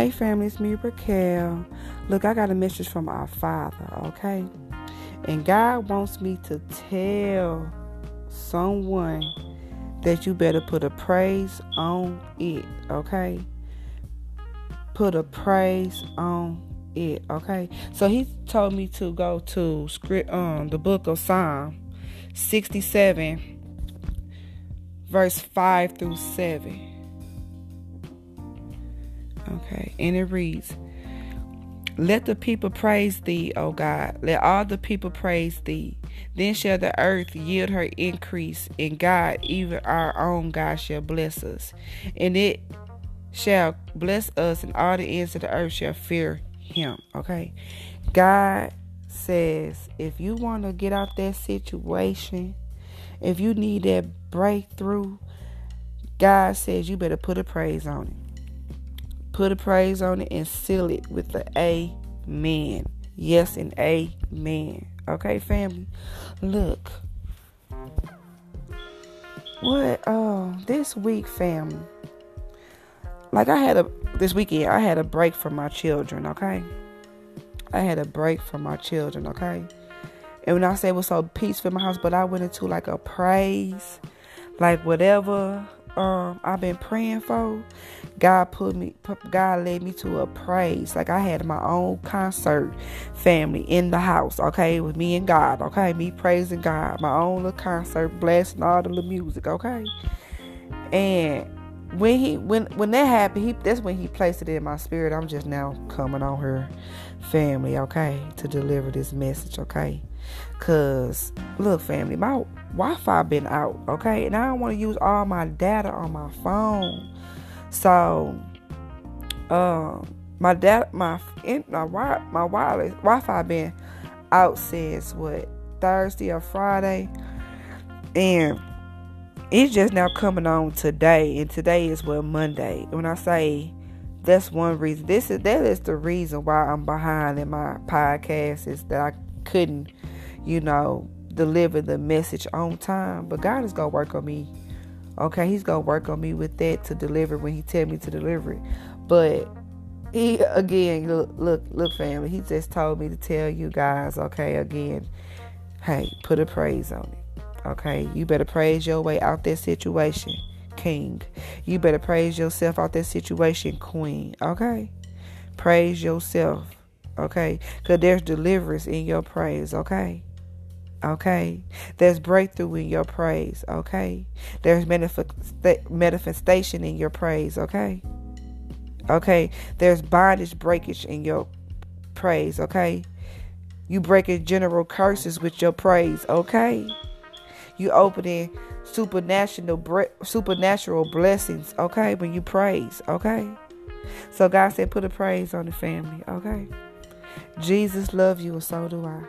Hey family, it's me Raquel. Look, I got a message from our Father, okay? And God wants me to tell someone that you better put a praise on it, okay? Put a praise on it, okay? So he told me to go to script um the book of Psalm 67 verse 5 through 7. Okay, and it reads Let the people praise thee, O God. Let all the people praise thee. Then shall the earth yield her increase, and God, even our own God, shall bless us. And it shall bless us, and all the ends of the earth shall fear him. Okay? God says, if you want to get out that situation, if you need that breakthrough, God says you better put a praise on it. Put a praise on it and seal it with the amen. Yes, and amen. Okay, family. Look. What uh this week, family. Like I had a this weekend, I had a break from my children, okay? I had a break from my children, okay? And when I say it was so peaceful in my house, but I went into like a praise, like whatever um I've been praying for, God put me God led me to a praise. Like I had my own concert family in the house, okay, with me and God, okay, me praising God, my own little concert, blasting all the little music, okay. And when he when when that happened, he that's when he placed it in my spirit. I'm just now coming on her family, okay, to deliver this message, okay. Cause look, family, my Wi-Fi been out, okay, and I don't want to use all my data on my phone. So, um, my data, my in, my my wireless Wi-Fi been out since what Thursday or Friday, and it's just now coming on today, and today is what Monday. When I say that's one reason, this is that is the reason why I'm behind in my podcast is that I couldn't you know, deliver the message on time. But God is gonna work on me. Okay, He's gonna work on me with that to deliver when He tell me to deliver it. But He again, look, look, look, family. He just told me to tell you guys. Okay, again, hey, put a praise on it. Okay, you better praise your way out that situation, King. You better praise yourself out that situation, Queen. Okay, praise yourself. Okay, because there's deliverance in your praise. Okay. Okay. There's breakthrough in your praise. Okay. There's manifestation in your praise. Okay. Okay. There's bondage breakage in your praise. Okay. You breaking general curses with your praise. Okay. You opening supernatural supernatural blessings. Okay. When you praise. Okay. So God said, put a praise on the family. Okay. Jesus loves you, and so do I.